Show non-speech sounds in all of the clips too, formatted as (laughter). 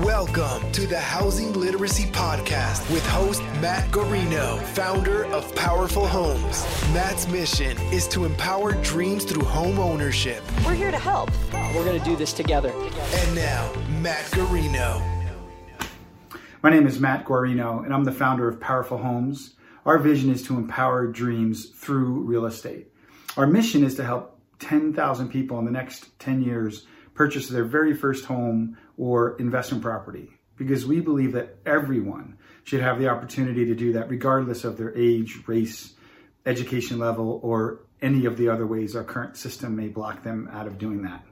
Welcome to the Housing Literacy Podcast with host Matt Guarino, founder of Powerful Homes. Matt's mission is to empower dreams through home ownership. We're here to help. We're going to do this together. And now, Matt Guarino. My name is Matt Guarino, and I'm the founder of Powerful Homes. Our vision is to empower dreams through real estate. Our mission is to help 10,000 people in the next 10 years purchase their very first home or investment property because we believe that everyone should have the opportunity to do that regardless of their age, race, education level, or any of the other ways our current system may block them out of doing that.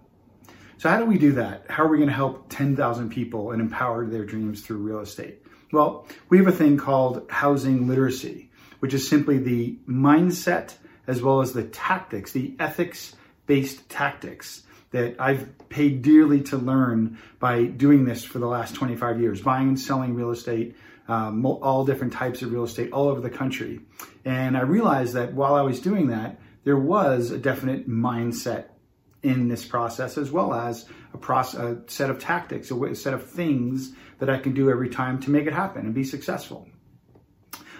So, how do we do that? How are we going to help 10,000 people and empower their dreams through real estate? Well, we have a thing called housing literacy, which is simply the mindset as well as the tactics, the ethics based tactics that I've paid dearly to learn by doing this for the last 25 years, buying and selling real estate, um, all different types of real estate all over the country. And I realized that while I was doing that, there was a definite mindset in this process, as well as a, process, a set of tactics, a set of things that I can do every time to make it happen and be successful.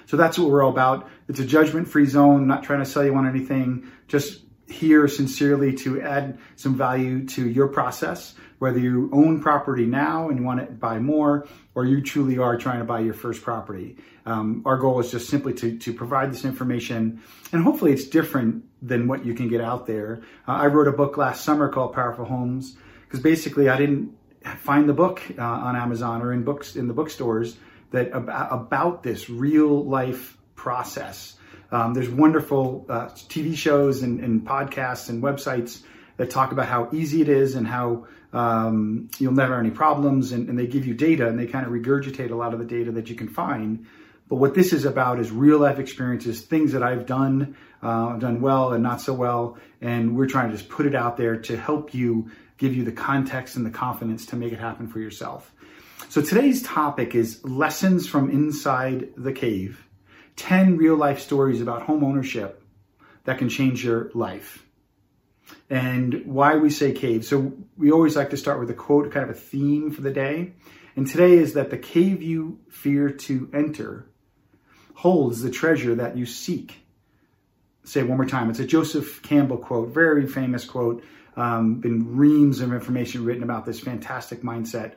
So that's what we're all about. It's a judgment free zone, not trying to sell you on anything, just here sincerely to add some value to your process, whether you own property now and you want to buy more, or you truly are trying to buy your first property. Um, our goal is just simply to, to provide this information, and hopefully it's different than what you can get out there. Uh, I wrote a book last summer called Powerful Homes because basically I didn't find the book uh, on Amazon or in books in the bookstores that about, about this real life process um, there's wonderful uh, TV shows and, and, podcasts and websites that talk about how easy it is and how um, you'll never have any problems. And, and, they give you data and they kind of regurgitate a lot of the data that you can find. But what this is about is real life experiences, things that I've done, uh, done well and not so well. And we're trying to just put it out there to help you, give you the context and the confidence to make it happen for yourself. So today's topic is lessons from inside the cave 10 real life stories about home ownership that can change your life. And why we say cave. So we always like to start with a quote, kind of a theme for the day. And today is that the cave you fear to enter holds the treasure that you seek. Say one more time. It's a Joseph Campbell quote, very famous quote. Um, been reams of information written about this fantastic mindset.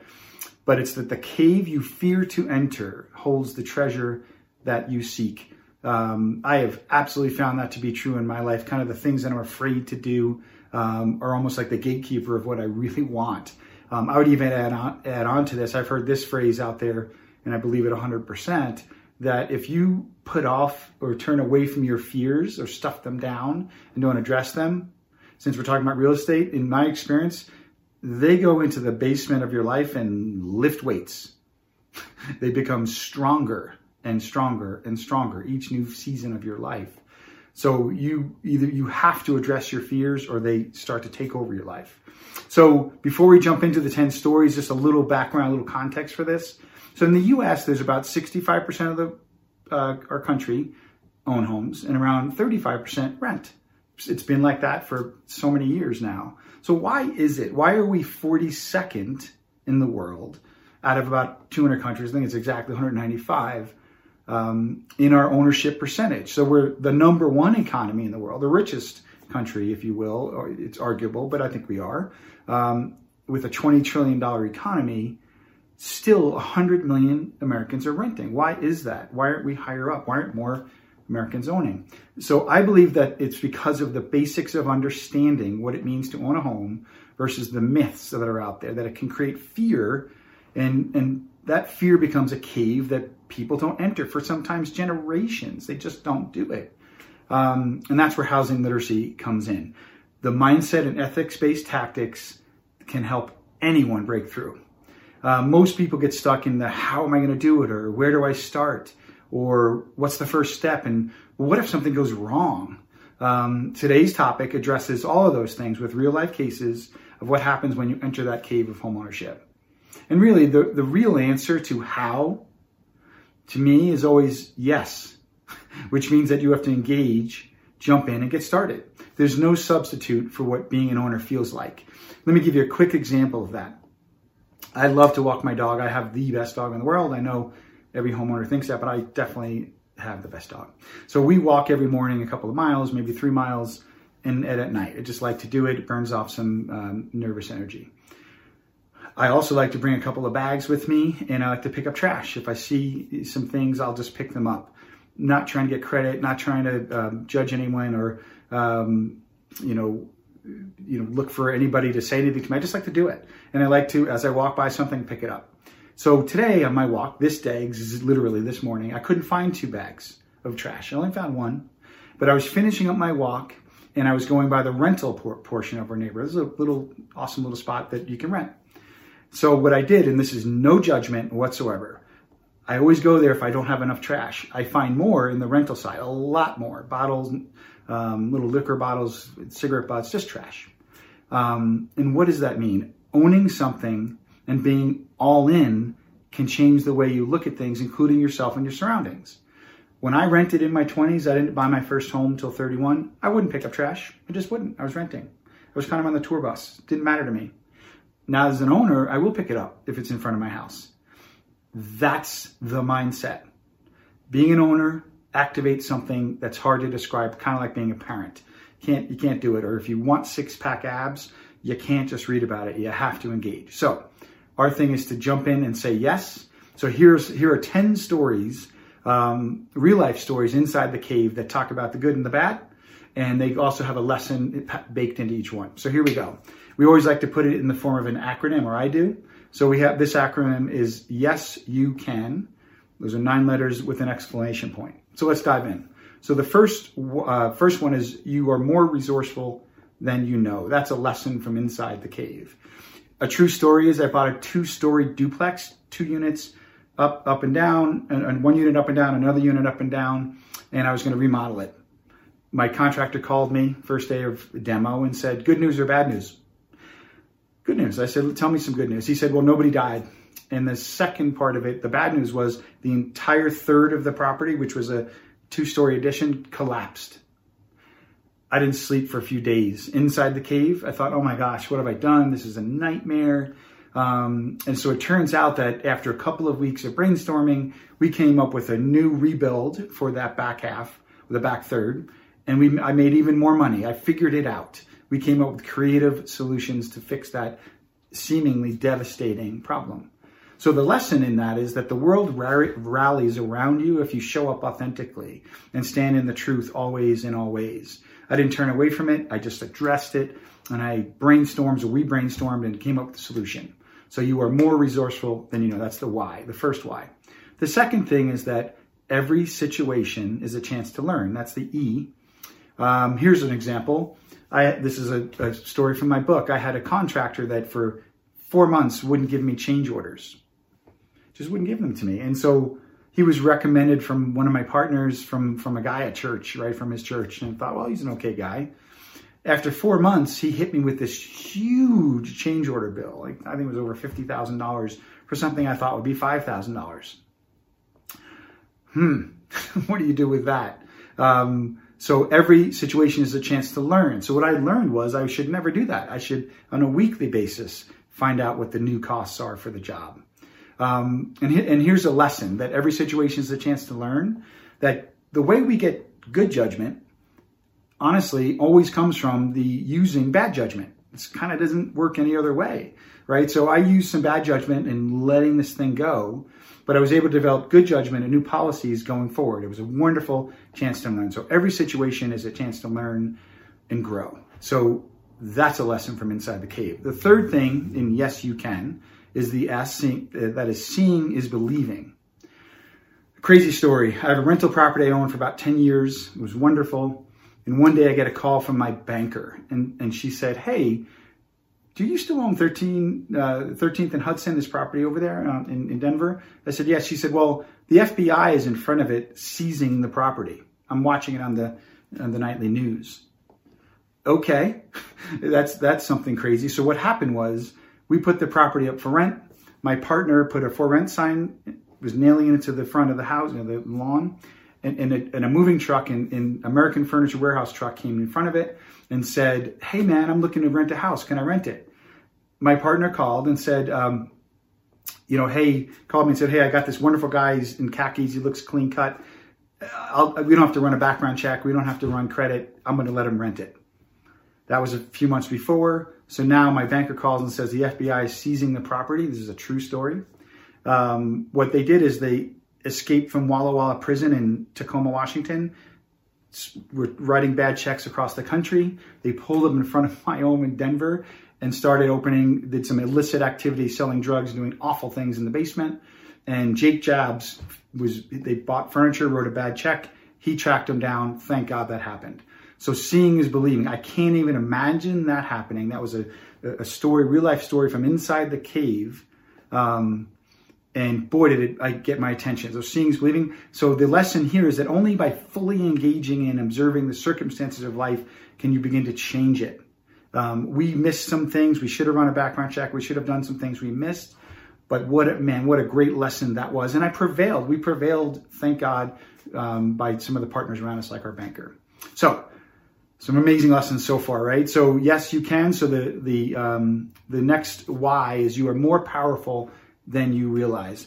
But it's that the cave you fear to enter holds the treasure that you seek. Um, I have absolutely found that to be true in my life. Kind of the things that I'm afraid to do um, are almost like the gatekeeper of what I really want. Um, I would even add on, add on to this. I've heard this phrase out there, and I believe it 100%, that if you put off or turn away from your fears or stuff them down and don't address them, since we're talking about real estate, in my experience, they go into the basement of your life and lift weights. (laughs) they become stronger and stronger and stronger each new season of your life. So you either you have to address your fears or they start to take over your life. So before we jump into the 10 stories, just a little background, a little context for this. So in the US, there's about 65% of the uh, our country own homes and around 35% rent. It's been like that for so many years now. So why is it? Why are we 42nd in the world out of about 200 countries? I think it's exactly 195 um, in our ownership percentage. So we're the number one economy in the world, the richest country, if you will. It's arguable, but I think we are. Um, with a $20 trillion economy, still 100 million Americans are renting. Why is that? Why aren't we higher up? Why aren't more Americans owning? So I believe that it's because of the basics of understanding what it means to own a home versus the myths that are out there, that it can create fear and, and that fear becomes a cave that people don't enter for sometimes generations. They just don't do it. Um, and that's where housing literacy comes in. The mindset and ethics based tactics can help anyone break through. Uh, most people get stuck in the how am I going to do it or where do I start or what's the first step and what if something goes wrong? Um, today's topic addresses all of those things with real life cases of what happens when you enter that cave of homeownership. And really, the, the real answer to how to me is always yes, (laughs) which means that you have to engage, jump in, and get started. There's no substitute for what being an owner feels like. Let me give you a quick example of that. I love to walk my dog. I have the best dog in the world. I know every homeowner thinks that, but I definitely have the best dog. So we walk every morning a couple of miles, maybe three miles, and, at night. I just like to do it. It burns off some um, nervous energy. I also like to bring a couple of bags with me, and I like to pick up trash. If I see some things, I'll just pick them up. Not trying to get credit, not trying to um, judge anyone or um, you know you know look for anybody to say anything to me. I just like to do it, and I like to as I walk by something, pick it up. So today on my walk, this day, literally this morning, I couldn't find two bags of trash. I only found one, but I was finishing up my walk and I was going by the rental por- portion of our neighborhood. This is a little awesome little spot that you can rent. So what I did, and this is no judgment whatsoever, I always go there if I don't have enough trash. I find more in the rental side, a lot more bottles, um, little liquor bottles, cigarette butts, just trash. Um, and what does that mean? Owning something and being all in can change the way you look at things, including yourself and your surroundings. When I rented in my 20s, I didn't buy my first home until 31. I wouldn't pick up trash. I just wouldn't. I was renting. I was kind of on the tour bus. Didn't matter to me. Now, as an owner, I will pick it up if it's in front of my house. That's the mindset. Being an owner activates something that's hard to describe, kind of like being a parent. Can't you can't do it. Or if you want six pack abs, you can't just read about it. You have to engage. So our thing is to jump in and say yes. So here's here are 10 stories, um, real life stories inside the cave that talk about the good and the bad. And they also have a lesson baked into each one. So here we go. We always like to put it in the form of an acronym, or I do. So we have this acronym is Yes, You Can. Those are nine letters with an exclamation point. So let's dive in. So the first uh, first one is you are more resourceful than you know. That's a lesson from inside the cave a true story is I bought a two-story duplex, two units up, up and down, and, and one unit up and down, another unit up and down, and I was going to remodel it. My contractor called me first day of demo and said, "Good news or bad news?" Good news. I said, "Tell me some good news." He said, "Well, nobody died." And the second part of it, the bad news was the entire third of the property, which was a two-story addition, collapsed. I didn't sleep for a few days inside the cave. I thought, oh my gosh, what have I done? This is a nightmare. Um, and so it turns out that after a couple of weeks of brainstorming, we came up with a new rebuild for that back half, the back third, and we I made even more money. I figured it out. We came up with creative solutions to fix that seemingly devastating problem. So the lesson in that is that the world rallies around you if you show up authentically and stand in the truth always in all ways. I didn't turn away from it. I just addressed it and I brainstormed or we brainstormed and came up with a solution. So you are more resourceful than you know. That's the why, the first why. The second thing is that every situation is a chance to learn. That's the E. Um, here's an example. I, this is a, a story from my book. I had a contractor that for four months wouldn't give me change orders. Just wouldn't give them to me. And so he was recommended from one of my partners from from a guy at church, right from his church, and thought, well, he's an okay guy. After four months, he hit me with this huge change order bill. Like I think it was over fifty thousand dollars for something I thought would be five thousand dollars. Hmm, (laughs) what do you do with that? Um, so every situation is a chance to learn. So what I learned was I should never do that. I should, on a weekly basis, find out what the new costs are for the job. Um, and, he, and here's a lesson that every situation is a chance to learn that the way we get good judgment, honestly, always comes from the using bad judgment. It kind of doesn't work any other way, right? So I used some bad judgment in letting this thing go, but I was able to develop good judgment and new policies going forward. It was a wonderful chance to learn. So every situation is a chance to learn and grow. So that's a lesson from inside the cave. The third thing, in yes, you can, is the S, uh, that is seeing is believing. Crazy story. I have a rental property I owned for about 10 years. It was wonderful. And one day I get a call from my banker and, and she said, Hey, do you still own 13, uh, 13th and Hudson, this property over there uh, in, in Denver? I said, yes. She said, well, the FBI is in front of it seizing the property. I'm watching it on the, on the nightly news. Okay, (laughs) that's, that's something crazy. So what happened was we put the property up for rent. My partner put a for rent sign, was nailing it to the front of the house, you know, the lawn, and, and, a, and a moving truck in, in American Furniture Warehouse truck came in front of it and said, "Hey man, I'm looking to rent a house. Can I rent it?" My partner called and said, um, you know, hey, called me and said, hey, I got this wonderful guy. He's in khakis. He looks clean cut. I'll, we don't have to run a background check. We don't have to run credit. I'm going to let him rent it. That was a few months before. So now my banker calls and says the FBI is seizing the property. This is a true story. Um, what they did is they escaped from Walla Walla prison in Tacoma, Washington. Were writing bad checks across the country. They pulled them in front of my home in Denver and started opening, did some illicit activity, selling drugs, doing awful things in the basement. And Jake Jabs was, they bought furniture, wrote a bad check. He tracked him down. Thank God that happened. So seeing is believing. I can't even imagine that happening. That was a, a story, real life story from inside the cave. Um, and boy, did it I get my attention. So seeing is believing. So the lesson here is that only by fully engaging and observing the circumstances of life can you begin to change it. Um, we missed some things. We should have run a background check. We should have done some things we missed. But what a, man, what a great lesson that was. And I prevailed. We prevailed, thank God, um, by some of the partners around us, like our banker. So, some amazing lessons so far, right? So yes, you can. So the the um, the next why is you are more powerful than you realize.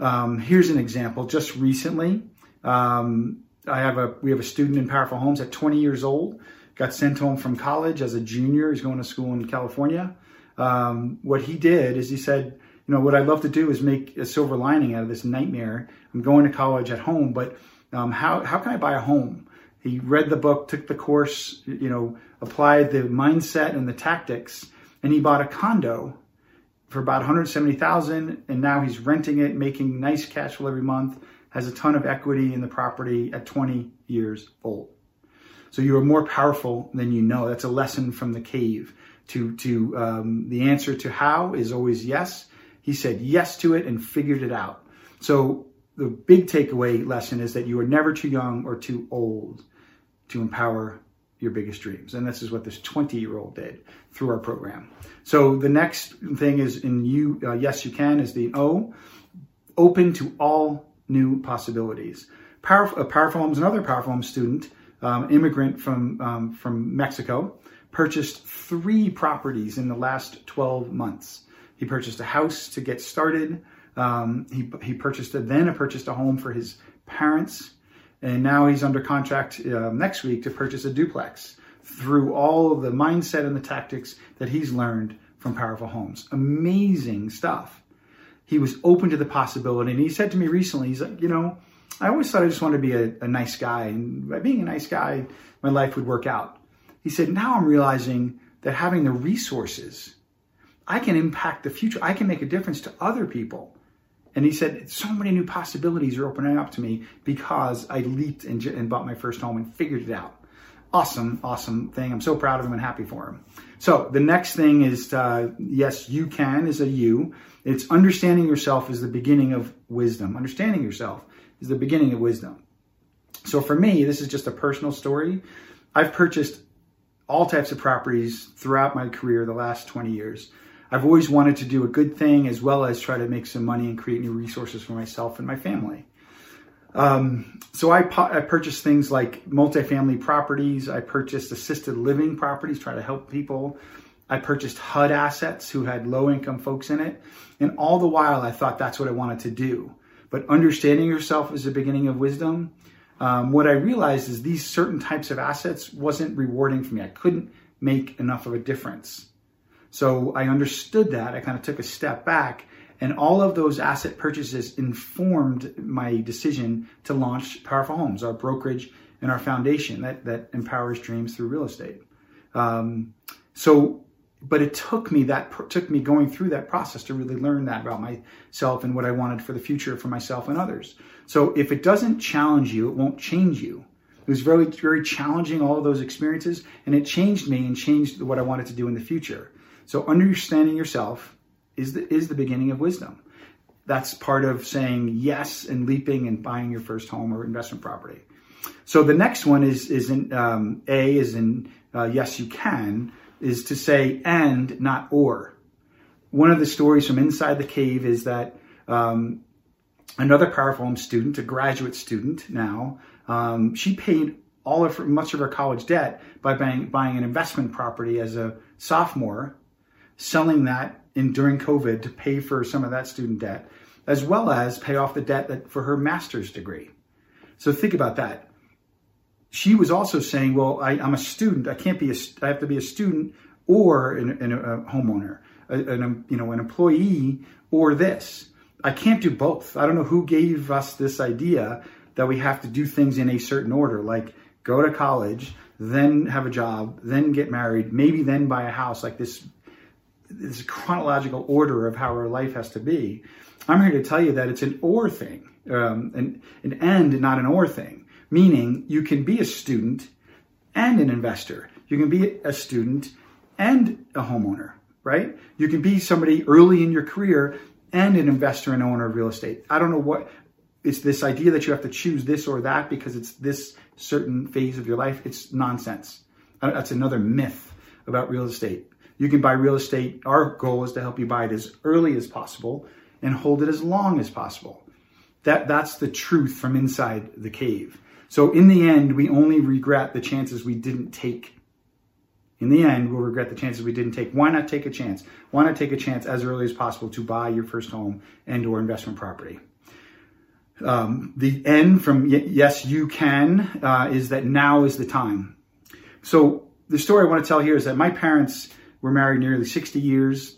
Um, here's an example. Just recently, um, I have a we have a student in Powerful Homes at 20 years old got sent home from college as a junior. He's going to school in California. Um, what he did is he said, you know, what I'd love to do is make a silver lining out of this nightmare. I'm going to college at home, but um, how, how can I buy a home? He read the book, took the course, you know, applied the mindset and the tactics, and he bought a condo for about 170,000 and now he's renting it, making nice cash flow every month, has a ton of equity in the property at 20 years old. So you are more powerful than you know. That's a lesson from the cave. To to um, the answer to how is always yes. He said yes to it and figured it out. So the big takeaway lesson is that you are never too young or too old to empower your biggest dreams. And this is what this 20 year old did through our program. So the next thing is in you, uh, yes, you can, is the O, open to all new possibilities. Powerful, a Powerful Homes, another Powerful student um, immigrant from, um, from Mexico, purchased three properties in the last 12 months. He purchased a house to get started. Um, he, he purchased a, then purchased a home for his parents. And now he's under contract uh, next week to purchase a duplex through all of the mindset and the tactics that he's learned from Powerful Homes. Amazing stuff. He was open to the possibility. And he said to me recently, he's like, you know, I always thought I just wanted to be a, a nice guy. And by being a nice guy, my life would work out. He said, now I'm realizing that having the resources, I can impact the future. I can make a difference to other people. And he said, so many new possibilities are opening up to me because I leaped and, and bought my first home and figured it out. Awesome, awesome thing. I'm so proud of him and happy for him. So the next thing is, uh, yes, you can is a you. It's understanding yourself is the beginning of wisdom. Understanding yourself is the beginning of wisdom. So for me, this is just a personal story. I've purchased all types of properties throughout my career the last 20 years. I've always wanted to do a good thing as well as try to make some money and create new resources for myself and my family. Um, so I, I, purchased things like multifamily properties. I purchased assisted living properties, try to help people. I purchased HUD assets who had low income folks in it. And all the while, I thought that's what I wanted to do. But understanding yourself is the beginning of wisdom. Um, what I realized is these certain types of assets wasn't rewarding for me. I couldn't make enough of a difference. So I understood that. I kind of took a step back, and all of those asset purchases informed my decision to launch Powerful Homes, our brokerage and our foundation that, that empowers dreams through real estate. Um, so but it took me that took me going through that process to really learn that about myself and what I wanted for the future for myself and others. So if it doesn't challenge you, it won't change you. It was very very challenging all of those experiences and it changed me and changed what I wanted to do in the future. So understanding yourself is the is the beginning of wisdom. That's part of saying yes and leaping and buying your first home or investment property. So the next one is is in um, A is in uh, yes you can is to say and, not or. One of the stories from inside the cave is that um, another Home student, a graduate student now, um, she paid all of her, much of her college debt by buying, buying an investment property as a sophomore, selling that in during COVID to pay for some of that student debt, as well as pay off the debt that, for her master's degree. So think about that. She was also saying, "Well, I, am a student. I can't be a. I have to be a student or an, an, a homeowner, an, you know, an employee or this. I can't do both. I don't know who gave us this idea that we have to do things in a certain order, like go to college, then have a job, then get married, maybe then buy a house, like this this chronological order of how our life has to be. I'm here to tell you that it's an or thing, um, an, an not an or thing, meaning you can be a student and an investor. You can be a student and a homeowner, right? You can be somebody early in your career and an investor and owner of real estate. I don't know what it's this idea that you have to choose this or that because it's this certain phase of your life. It's nonsense. Uh, that's another myth about real estate. You can buy real estate. Our goal is to help you buy it as early as possible and hold it as long as possible. That, that's the truth from inside the cave. So in the end, we only regret the chances we didn't take. In the end, we'll regret the chances we didn't take. Why not take a chance? Why not take a chance as early as possible to buy your first home and or investment property? Um, the end from yes, you can uh, is that now is the time. So the story I want to tell here is that my parents were married nearly 60 years,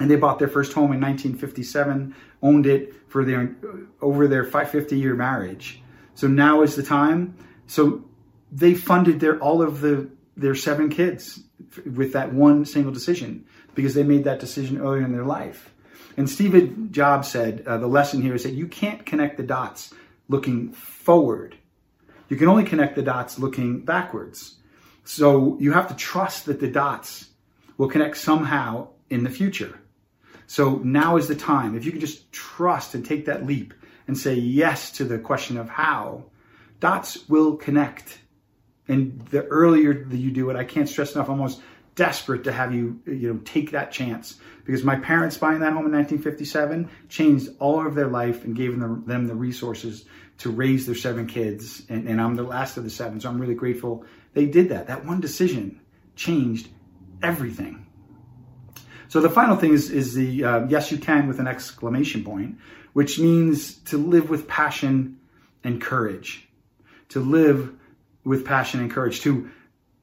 and they bought their first home in 1957, owned it for their over their 50 year marriage. So now is the time. So they funded their all of the their seven kids with that one single decision because they made that decision earlier in their life. And Steve Jobs said uh, the lesson here is that you can't connect the dots looking forward. You can only connect the dots looking backwards. So you have to trust that the dots will connect somehow in the future. So now is the time. If you can just trust and take that leap and say yes to the question of how, dots will connect. And the earlier that you do it, I can't stress enough, almost desperate to have you, you know, take that chance because my parents buying that home in 1957 changed all of their life and gave them the, them the resources to raise their seven kids. And, and I'm the last of the seven, so I'm really grateful they did that. That one decision changed everything. So the final thing is, is the uh, yes, you can with an exclamation point, which means to live with passion and courage. To live with passion and courage. To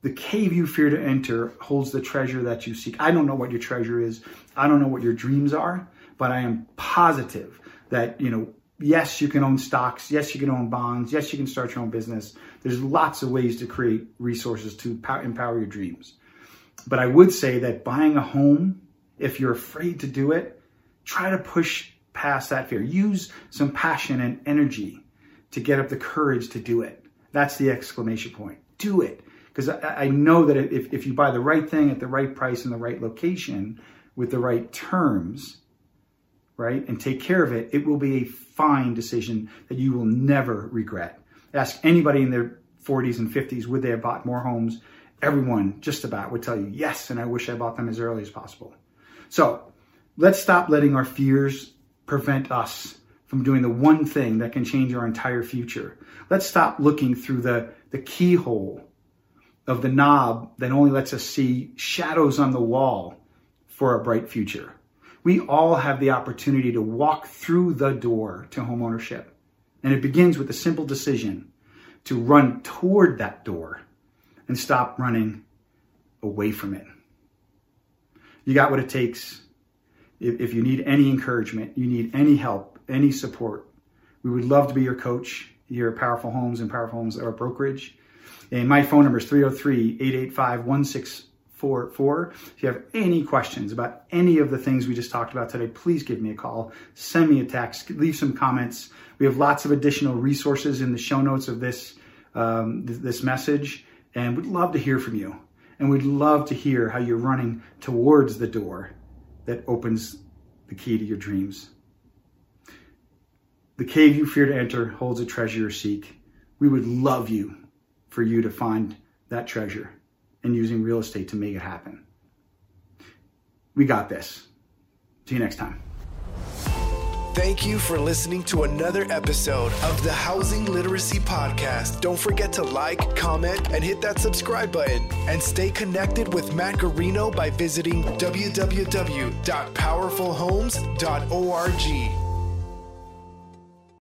the cave you fear to enter holds the treasure that you seek. I don't know what your treasure is. I don't know what your dreams are, but I am positive that, you know, yes, you can own stocks. Yes, you can own bonds. Yes, you can start your own business. There's lots of ways to create resources to empower your dreams. But I would say that buying a home, if you're afraid to do it, try to push past that fear. Use some passion and energy to get up the courage to do it. That's the exclamation point. Do it because I, I, know that if, if you buy the right thing at the right price in the right location with the right terms, right, and take care of it, it will be a fine decision that you will never regret. Ask anybody in their 40s and 50s, would they have bought more homes? Everyone, just about, would tell you, yes, and I wish I bought them as early as possible. So let's stop letting our fears prevent us from doing the one thing that can change our entire future. Let's stop looking through the, the keyhole of the knob that only lets us see shadows on the wall for a bright future. We all have the opportunity to walk through the door to homeownership. And it begins with a simple decision to run toward that door and stop running away from it. You got what it takes. If, if you need any encouragement, you need any help, any support, we would love to be your coach here at Powerful Homes and Powerful Homes, our brokerage. And my phone number is 303 885 1644. If you have any questions about any of the things we just talked about today, please give me a call, send me a text, leave some comments. We have lots of additional resources in the show notes of this, um, th- this message, and we'd love to hear from you. And we'd love to hear how you're running towards the door that opens the key to your dreams. The cave you fear to enter holds a treasure you seek. We would love you for you to find that treasure and using real estate to make it happen. We got this. See you next time. Thank you for listening to another episode of the Housing Literacy Podcast. Don't forget to like, comment, and hit that subscribe button. And stay connected with Matt Guarino by visiting www.powerfulhomes.org.